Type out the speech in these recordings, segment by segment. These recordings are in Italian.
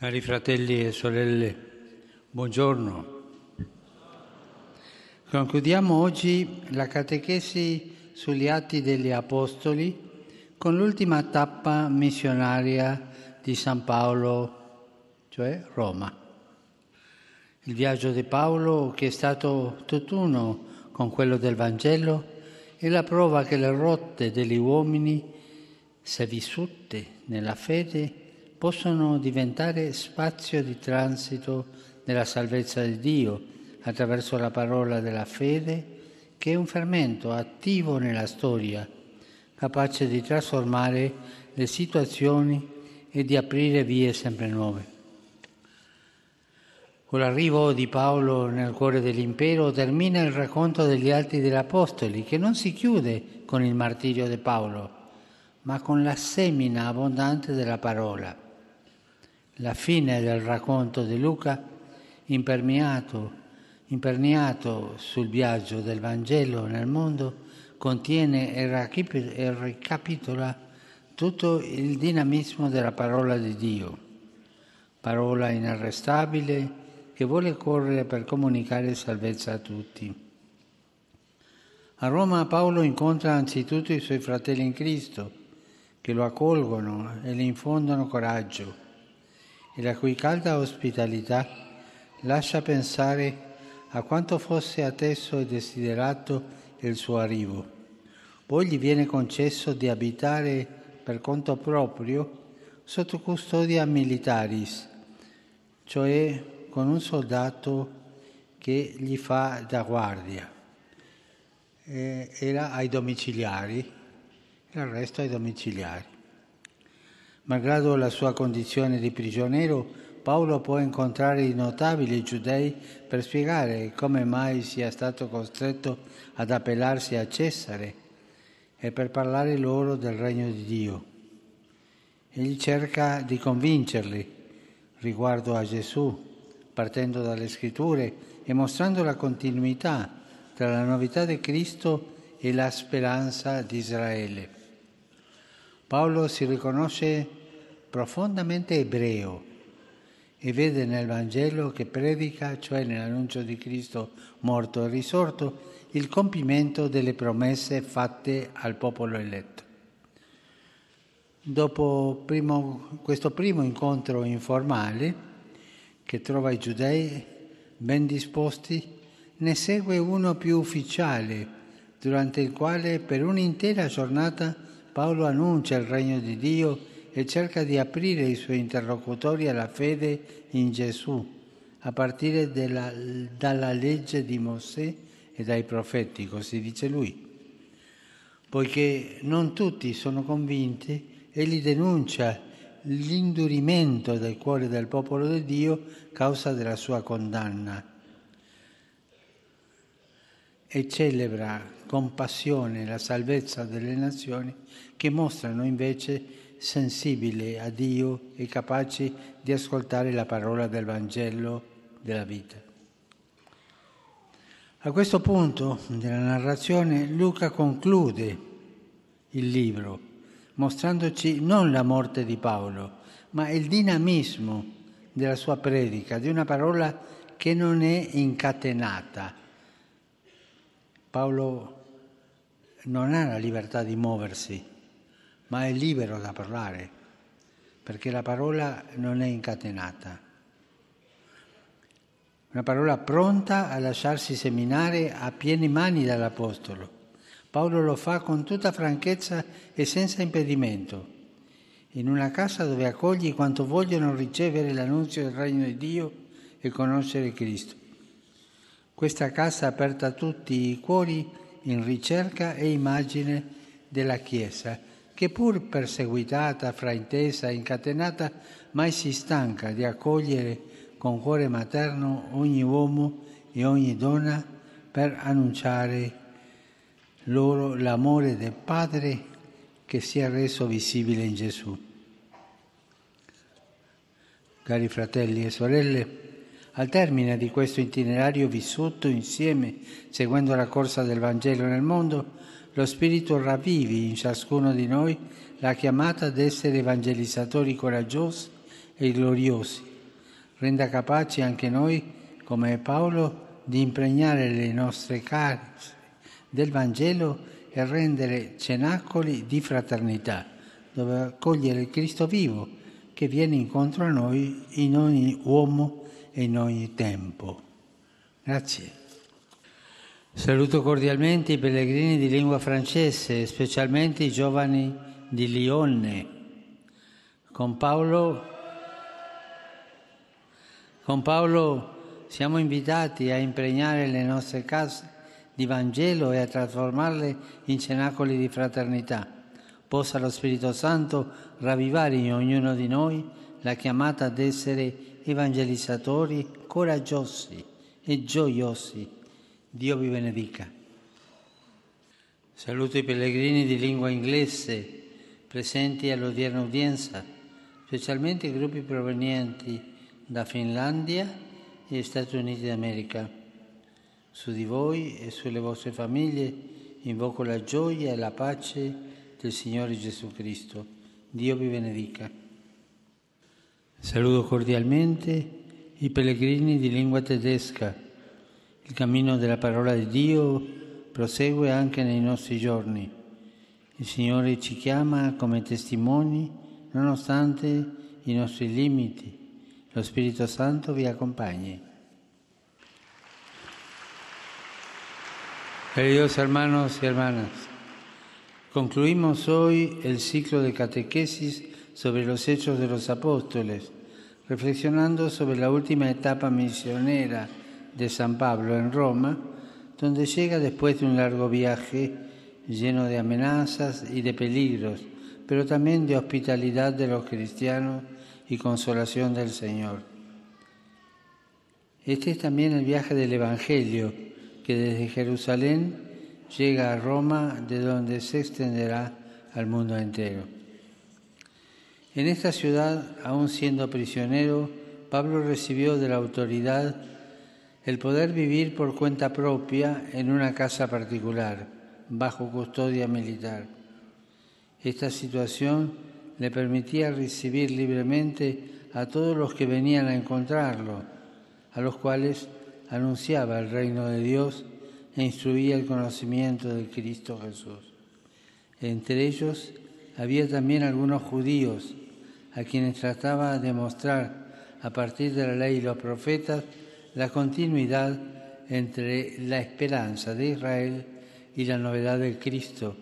Cari fratelli e sorelle, buongiorno. Concludiamo oggi la catechesi sugli atti degli Apostoli con l'ultima tappa missionaria di San Paolo, cioè Roma. Il viaggio di Paolo, che è stato tutt'uno con quello del Vangelo, è la prova che le rotte degli uomini, se vissute nella fede, possono diventare spazio di transito della salvezza di Dio attraverso la parola della fede, che è un fermento attivo nella storia, capace di trasformare le situazioni e di aprire vie sempre nuove. Con l'arrivo di Paolo nel cuore dell'impero termina il racconto degli atti degli Apostoli, che non si chiude con il martirio di Paolo, ma con la semina abbondante della parola. La fine del racconto di Luca, impermeato, imperniato sul viaggio del Vangelo nel mondo, contiene e ricapitola tutto il dinamismo della parola di Dio, parola inarrestabile, che vuole correre per comunicare salvezza a tutti. A Roma Paolo incontra anzitutto i suoi fratelli in Cristo, che lo accolgono e le infondono coraggio, e la cui calda ospitalità lascia pensare a quanto fosse atteso e desiderato il suo arrivo. Poi gli viene concesso di abitare per conto proprio sotto custodia militaris, cioè con un soldato che gli fa da guardia. Eh, era ai domiciliari, il resto ai domiciliari. Malgrado la sua condizione di prigioniero, Paolo può incontrare i notabili giudei per spiegare come mai sia stato costretto ad appellarsi a Cesare e per parlare loro del regno di Dio. Egli cerca di convincerli riguardo a Gesù partendo dalle scritture e mostrando la continuità tra la novità di Cristo e la speranza di Israele. Paolo si riconosce profondamente ebreo e vede nel Vangelo che predica, cioè nell'annuncio di Cristo morto e risorto, il compimento delle promesse fatte al popolo eletto. Dopo primo, questo primo incontro informale, che trova i giudei ben disposti, ne segue uno più ufficiale, durante il quale per un'intera giornata Paolo annuncia il regno di Dio e cerca di aprire i suoi interlocutori alla fede in Gesù, a partire della, dalla legge di Mosè e dai profeti, così dice lui. Poiché non tutti sono convinti, egli denuncia l'indurimento del cuore del popolo di Dio causa della sua condanna e celebra con passione la salvezza delle nazioni che mostrano invece sensibili a Dio e capaci di ascoltare la parola del Vangelo della vita. A questo punto della narrazione Luca conclude il libro mostrandoci non la morte di Paolo, ma il dinamismo della sua predica, di una parola che non è incatenata. Paolo non ha la libertà di muoversi, ma è libero da parlare, perché la parola non è incatenata. Una parola pronta a lasciarsi seminare a piene mani dall'Apostolo Paolo lo fa con tutta franchezza e senza impedimento, in una casa dove accoglie quanto vogliono ricevere l'annunzio del regno di Dio e conoscere Cristo. Questa casa aperta a tutti i cuori in ricerca e immagine della Chiesa, che pur perseguitata, fraintesa, incatenata, mai si stanca di accogliere con cuore materno ogni uomo e ogni donna per annunciare loro l'amore del Padre che si è reso visibile in Gesù. Cari fratelli e sorelle, al termine di questo itinerario vissuto insieme, seguendo la corsa del Vangelo nel mondo, lo Spirito ravvivi in ciascuno di noi la chiamata ad essere evangelizzatori coraggiosi e gloriosi. Renda capaci anche noi, come Paolo, di impregnare le nostre carne del Vangelo e rendere cenacoli di fraternità, dove accogliere il Cristo vivo che viene incontro a noi in ogni uomo e in ogni tempo. Grazie. Saluto cordialmente i pellegrini di lingua francese, specialmente i giovani di Lione. Con Paolo, con Paolo siamo invitati a impregnare le nostre case di Vangelo e a trasformarle in cenacoli di fraternità. Possa lo Spirito Santo ravvivare in ognuno di noi la chiamata ad essere evangelizzatori coraggiosi e gioiosi. Dio vi benedica. Saluto i pellegrini di lingua inglese presenti all'odierna udienza, specialmente i gruppi provenienti da Finlandia e Stati Uniti d'America. Su di voi e sulle vostre famiglie invoco la gioia e la pace del Signore Gesù Cristo. Dio vi benedica. Saluto cordialmente i pellegrini di lingua tedesca. Il cammino della parola di Dio prosegue anche nei nostri giorni. Il Signore ci chiama come testimoni nonostante i nostri limiti. Lo Spirito Santo vi accompagni. Queridos hermanos y hermanas, concluimos hoy el ciclo de catequesis sobre los hechos de los apóstoles, reflexionando sobre la última etapa misionera de San Pablo en Roma, donde llega después de un largo viaje lleno de amenazas y de peligros, pero también de hospitalidad de los cristianos y consolación del Señor. Este es también el viaje del Evangelio que desde Jerusalén llega a Roma, de donde se extenderá al mundo entero. En esta ciudad, aún siendo prisionero, Pablo recibió de la autoridad el poder vivir por cuenta propia en una casa particular, bajo custodia militar. Esta situación le permitía recibir libremente a todos los que venían a encontrarlo, a los cuales anunciaba el reino de Dios e instruía el conocimiento de Cristo Jesús. Entre ellos había también algunos judíos a quienes trataba de mostrar a partir de la ley y los profetas la continuidad entre la esperanza de Israel y la novedad del Cristo,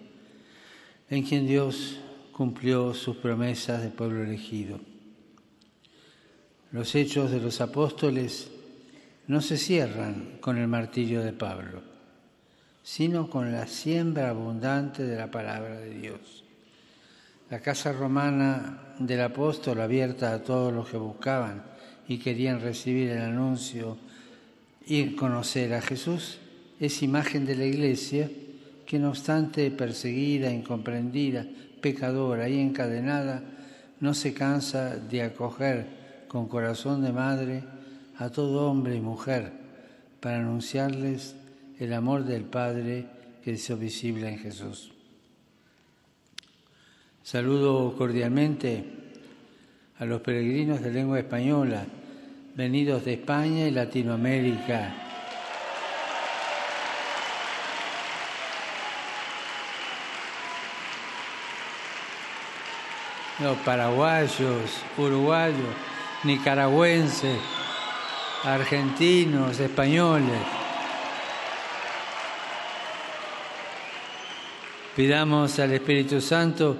en quien Dios cumplió sus promesas de pueblo elegido. Los hechos de los apóstoles no se cierran con el martillo de Pablo, sino con la siembra abundante de la palabra de Dios. La casa romana del apóstol, abierta a todos los que buscaban y querían recibir el anuncio y conocer a Jesús, es imagen de la iglesia que no obstante perseguida, incomprendida, pecadora y encadenada, no se cansa de acoger con corazón de madre a todo hombre y mujer para anunciarles el amor del Padre que es visible en Jesús. Saludo cordialmente a los peregrinos de lengua española venidos de España y Latinoamérica. Los paraguayos, uruguayos, nicaragüenses, argentinos, españoles. Pidamos al Espíritu Santo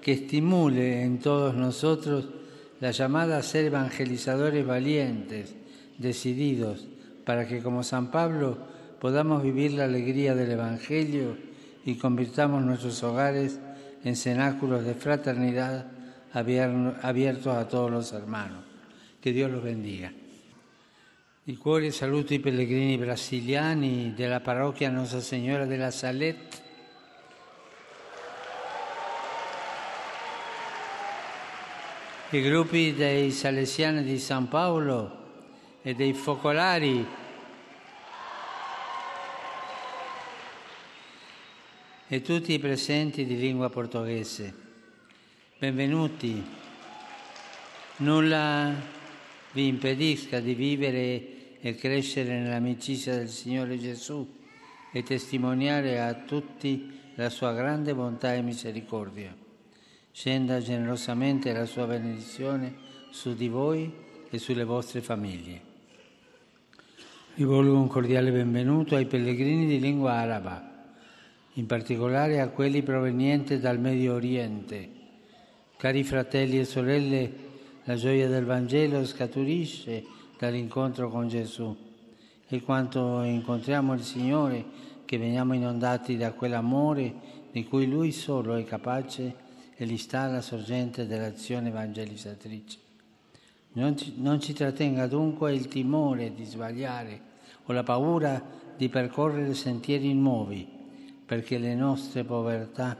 que estimule en todos nosotros la llamada a ser evangelizadores valientes, decididos, para que como San Pablo podamos vivir la alegría del Evangelio y convirtamos nuestros hogares en cenáculos de fraternidad abiertos a todos los hermanos. Que Dios los bendiga. Di cuore saluto i pellegrini brasiliani della parrocchia Nostra Signora della Salette. I gruppi dei Salesiani di San Paolo e dei Focolari. E tutti i presenti di lingua portoghese. Benvenuti. Nulla vi impedisca di vivere e crescere nell'amicizia del Signore Gesù e testimoniare a tutti la sua grande bontà e misericordia. Scenda generosamente la sua benedizione su di voi e sulle vostre famiglie. Rivolgo un cordiale benvenuto ai pellegrini di lingua araba, in particolare a quelli provenienti dal Medio Oriente. Cari fratelli e sorelle, la gioia del Vangelo scaturisce dall'incontro con Gesù e quanto incontriamo il Signore, che veniamo inondati da quell'amore di cui Lui solo è capace e gli sta alla sorgente dell'azione evangelizzatrice. Non ci, non ci trattenga dunque il timore di sbagliare o la paura di percorrere sentieri nuovi, perché le nostre povertà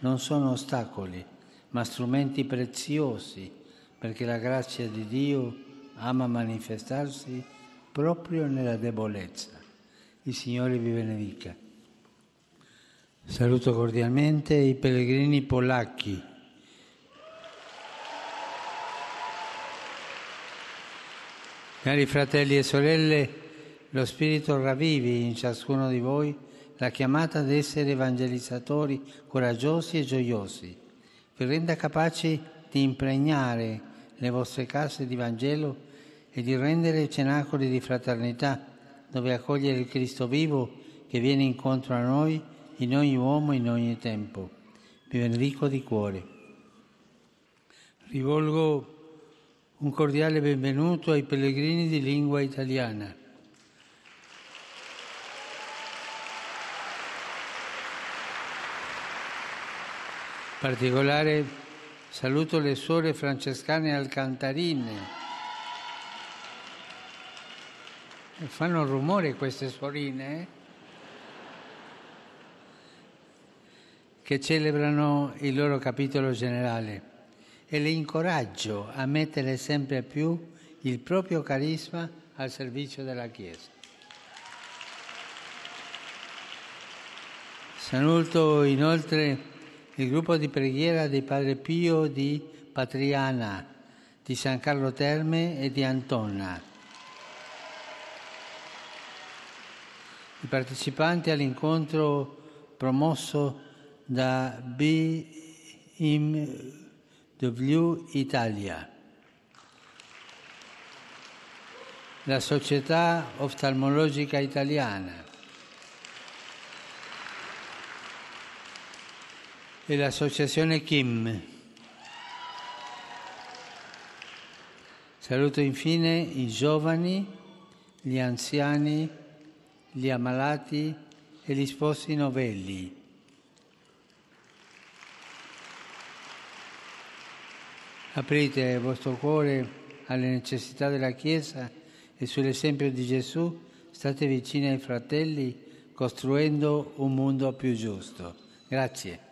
non sono ostacoli, ma strumenti preziosi, perché la grazia di Dio ama manifestarsi proprio nella debolezza. Il Signore vi benedica. Saluto cordialmente i pellegrini polacchi. Cari fratelli e sorelle, lo Spirito ravvivi in ciascuno di voi la chiamata ad essere evangelizzatori coraggiosi e gioiosi, vi renda capaci di impregnare le vostre case di Vangelo e di rendere cenacoli di fraternità dove accogliere il Cristo vivo che viene incontro a noi in ogni uomo e in ogni tempo. Vi benedico di cuore. Rivolgo un cordiale benvenuto ai pellegrini di lingua italiana. Particolare saluto le suore francescane alcantarine Fanno rumore queste suorine eh? Che celebrano il loro capitolo generale e le incoraggio a mettere sempre più il proprio carisma al servizio della Chiesa. Saluto inoltre il gruppo di preghiera di Padre Pio di Patriana, di San Carlo Terme e di Antona i partecipanti all'incontro promosso da BMW Italia, la Società Oftalmologica Italiana e l'Associazione Kim. Saluto infine i giovani, gli anziani, gli ammalati e gli sposi novelli. Aprite il vostro cuore alle necessità della Chiesa e sull'esempio di Gesù state vicini ai fratelli costruendo un mondo più giusto. Grazie.